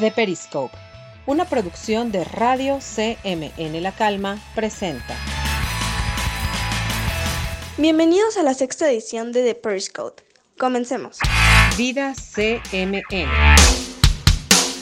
The Periscope, una producción de Radio CMN La Calma, presenta. Bienvenidos a la sexta edición de The Periscope. Comencemos. Vida CMN.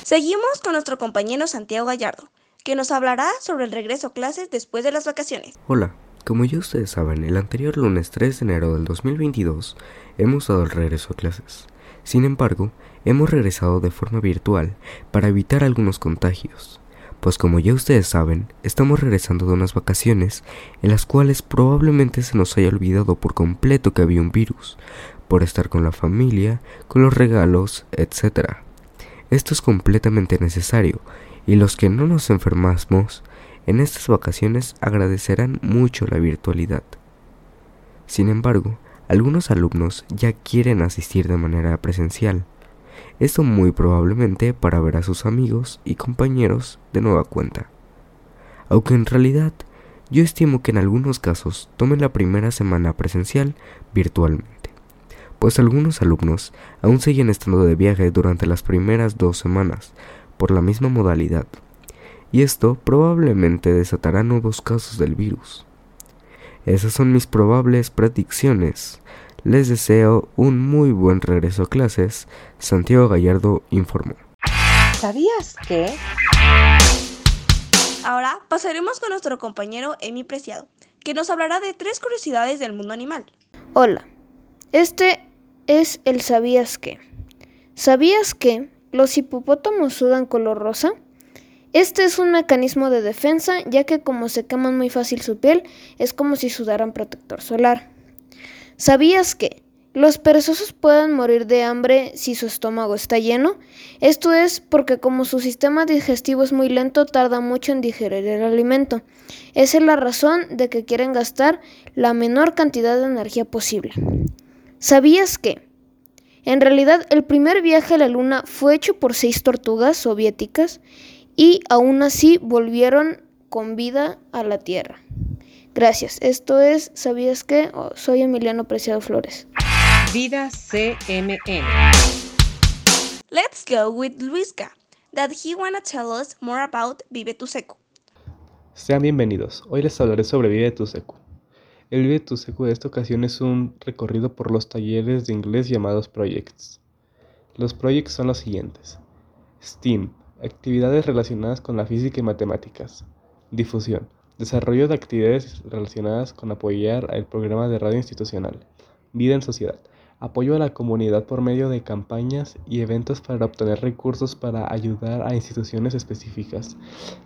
Seguimos con nuestro compañero Santiago Gallardo, que nos hablará sobre el regreso a clases después de las vacaciones. Hola, como ya ustedes saben, el anterior lunes 3 de enero del 2022 hemos dado el regreso a clases. Sin embargo, hemos regresado de forma virtual para evitar algunos contagios, pues como ya ustedes saben, estamos regresando de unas vacaciones en las cuales probablemente se nos haya olvidado por completo que había un virus, por estar con la familia, con los regalos, etc. Esto es completamente necesario, y los que no nos enfermamos en estas vacaciones agradecerán mucho la virtualidad. Sin embargo, algunos alumnos ya quieren asistir de manera presencial. Esto muy probablemente para ver a sus amigos y compañeros de nueva cuenta. Aunque en realidad yo estimo que en algunos casos tomen la primera semana presencial virtualmente, pues algunos alumnos aún siguen estando de viaje durante las primeras dos semanas por la misma modalidad, y esto probablemente desatará nuevos casos del virus. Esas son mis probables predicciones. Les deseo un muy buen regreso a clases. Santiago Gallardo informó. ¿Sabías que? Ahora pasaremos con nuestro compañero Emi Preciado, que nos hablará de tres curiosidades del mundo animal. Hola, este es el ¿sabías que? ¿Sabías que los hipopótamos sudan color rosa? Este es un mecanismo de defensa, ya que como se queman muy fácil su piel, es como si sudaran protector solar. ¿Sabías que los perezosos pueden morir de hambre si su estómago está lleno? Esto es porque como su sistema digestivo es muy lento, tarda mucho en digerir el alimento. Esa es la razón de que quieren gastar la menor cantidad de energía posible. ¿Sabías que? En realidad, el primer viaje a la Luna fue hecho por seis tortugas soviéticas y aún así volvieron con vida a la Tierra. Gracias. Esto es, ¿sabías qué? Oh, soy Emiliano Preciado Flores. Vida CMN. Let's go with Luisca, that he wanna tell us more about Vive tu Seco. Sean bienvenidos. Hoy les hablaré sobre Vive tu Seco. El Vive tu Seco de esta ocasión es un recorrido por los talleres de inglés llamados Projects. Los Projects son los siguientes: STEAM, Actividades relacionadas con la física y matemáticas. Difusión. Desarrollo de actividades relacionadas con apoyar el programa de radio institucional. Vida en sociedad. Apoyo a la comunidad por medio de campañas y eventos para obtener recursos para ayudar a instituciones específicas.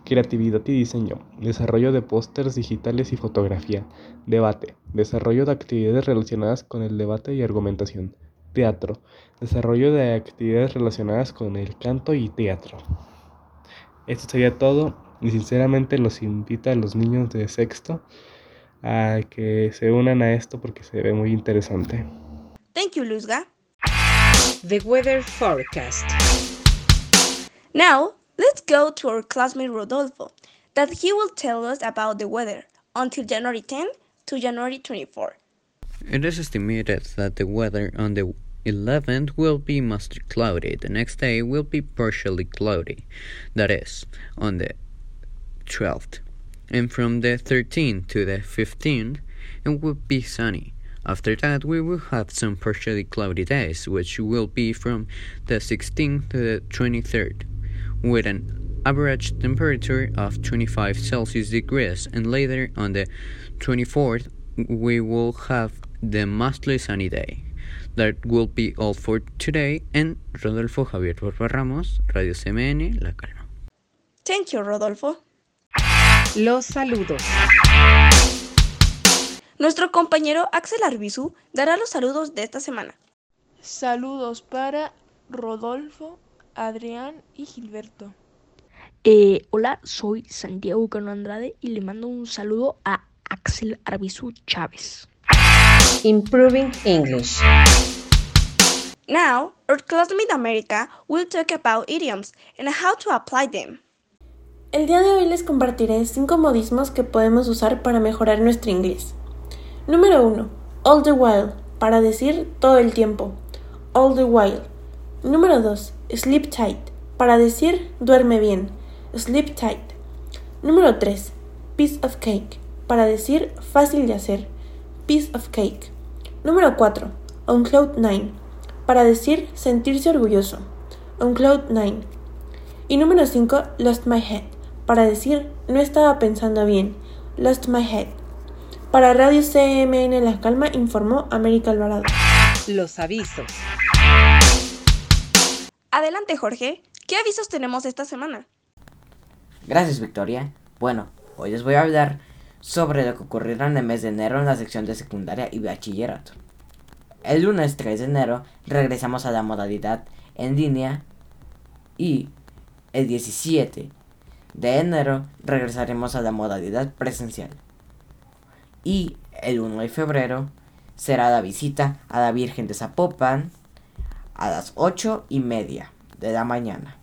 Creatividad y diseño. Desarrollo de pósters digitales y fotografía. Debate. Desarrollo de actividades relacionadas con el debate y argumentación. Teatro. Desarrollo de actividades relacionadas con el canto y teatro. Esto sería todo y sinceramente los invito a los niños de sexto a que se unan a esto porque se ve muy interesante. Thank you, Luzga. The Weather Forecast. Now, let's go to our classmate Rodolfo, that he will tell us about the weather until January 10 to January 24. It is estimated that the weather on the 11th will be mostly cloudy. The next day will be partially cloudy. That is, on the 12th. And from the 13th to the 15th, it will be sunny. After that, we will have some partially cloudy days, which will be from the 16th to the 23rd, with an average temperature of 25 Celsius degrees. And later on the 24th, we will have the mostly sunny day. That will be all for today. And Rodolfo Javier Borba Ramos, Radio CMN, La Calma. Thank you, Rodolfo. Los saludos. Nuestro compañero Axel Arbizu dará los saludos de esta semana. Saludos para Rodolfo, Adrián y Gilberto. Eh, hola, soy Santiago Cano Andrade y le mando un saludo a Axel Arbizu Chávez. Improving English. Now, our classmate America will talk about idioms and how to apply them. El día de hoy les compartiré 5 modismos que podemos usar para mejorar nuestro inglés. Número 1. All the while, para decir todo el tiempo. All the while. Número 2. Sleep tight, para decir duerme bien, sleep tight. Número 3. Piece of cake, para decir fácil de hacer, piece of cake. Número 4. On cloud 9, para decir sentirse orgulloso, on cloud 9. Y número 5. Lost my head, para decir no estaba pensando bien, lost my head. Para Radio CMN La Calma informó América Alvarado. Los avisos. Adelante, Jorge. ¿Qué avisos tenemos esta semana? Gracias, Victoria. Bueno, hoy les voy a hablar sobre lo que ocurrirá en el mes de enero en la sección de secundaria y bachillerato. El lunes 3 de enero regresamos a la modalidad en línea y el 17 de enero regresaremos a la modalidad presencial. Y el 1 de febrero será la visita a la Virgen de Zapopan a las 8 y media de la mañana.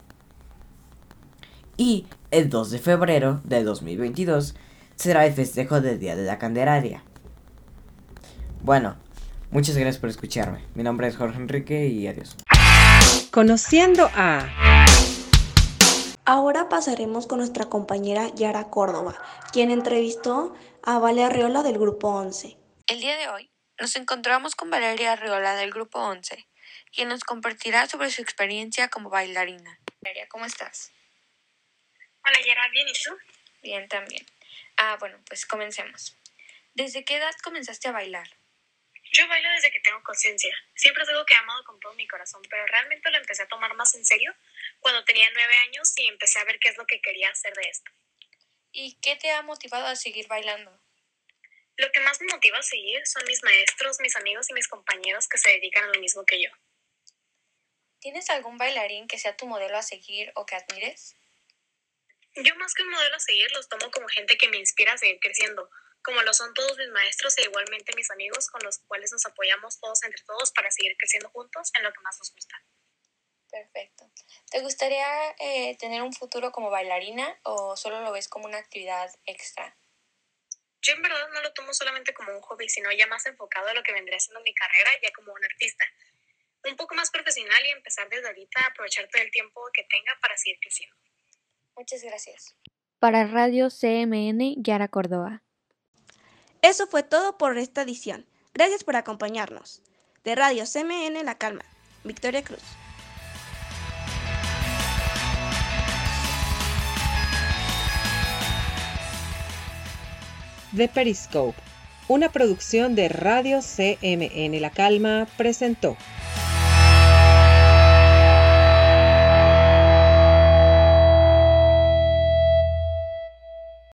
Y el 2 de febrero de 2022 será el festejo del Día de la Candelaria. Bueno, muchas gracias por escucharme. Mi nombre es Jorge Enrique y adiós. Conociendo a... Ahora pasaremos con nuestra compañera Yara Córdoba, quien entrevistó a Valeria Arriola del Grupo 11. El día de hoy nos encontramos con Valeria Arriola del Grupo 11, quien nos compartirá sobre su experiencia como bailarina. Valeria, ¿cómo estás? Hola Yara, ¿bien y tú? Bien también. Ah, bueno, pues comencemos. ¿Desde qué edad comenzaste a bailar? Yo bailo desde que tengo conciencia. Siempre es algo que he amado con todo mi corazón, pero realmente lo empecé a tomar más en serio cuando tenía nueve años y empecé a ver qué es lo que quería hacer de esto. ¿Y qué te ha motivado a seguir bailando? Lo que más me motiva a seguir son mis maestros, mis amigos y mis compañeros que se dedican a lo mismo que yo. ¿Tienes algún bailarín que sea tu modelo a seguir o que admires? Yo más que un modelo a seguir los tomo como gente que me inspira a seguir creciendo, como lo son todos mis maestros e igualmente mis amigos con los cuales nos apoyamos todos entre todos para seguir creciendo juntos en lo que más nos gusta. Perfecto. ¿Te gustaría eh, tener un futuro como bailarina o solo lo ves como una actividad extra? Yo en verdad no lo tomo solamente como un hobby, sino ya más enfocado a lo que vendría siendo mi carrera ya como un artista. Un poco más profesional y empezar desde ahorita a aprovechar todo el tiempo que tenga para seguir creciendo. Muchas gracias. Para Radio CMN, Yara Córdoba. Eso fue todo por esta edición. Gracias por acompañarnos. De Radio CMN La Calma, Victoria Cruz. The Periscope, una producción de Radio CMN La Calma, presentó.